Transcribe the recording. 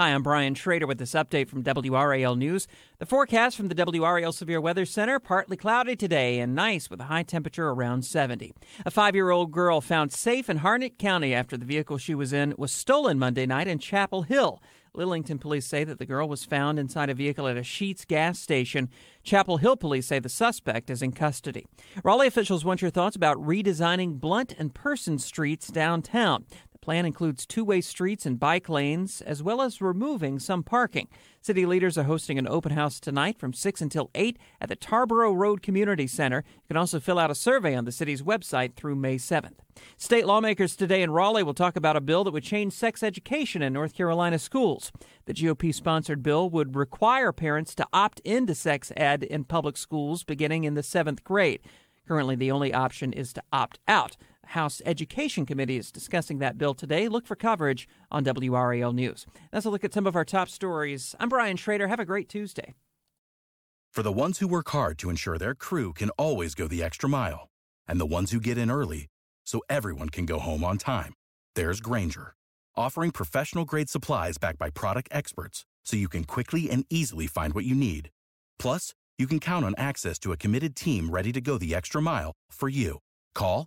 Hi, I'm Brian Shrader with this update from WRAL News. The forecast from the WRAL Severe Weather Center partly cloudy today and nice with a high temperature around 70. A five year old girl found safe in Harnett County after the vehicle she was in was stolen Monday night in Chapel Hill. Lillington police say that the girl was found inside a vehicle at a Sheetz gas station. Chapel Hill police say the suspect is in custody. Raleigh officials want your thoughts about redesigning Blunt and Person streets downtown plan includes two way streets and bike lanes, as well as removing some parking. City leaders are hosting an open house tonight from 6 until 8 at the Tarboro Road Community Center. You can also fill out a survey on the city's website through May 7th. State lawmakers today in Raleigh will talk about a bill that would change sex education in North Carolina schools. The GOP sponsored bill would require parents to opt into sex ed in public schools beginning in the seventh grade. Currently, the only option is to opt out. House Education Committee is discussing that bill today. Look for coverage on WRAL News. That's a look at some of our top stories. I'm Brian Shrader. Have a great Tuesday. For the ones who work hard to ensure their crew can always go the extra mile, and the ones who get in early so everyone can go home on time, there's Grainger, offering professional grade supplies backed by product experts so you can quickly and easily find what you need. Plus, you can count on access to a committed team ready to go the extra mile for you. Call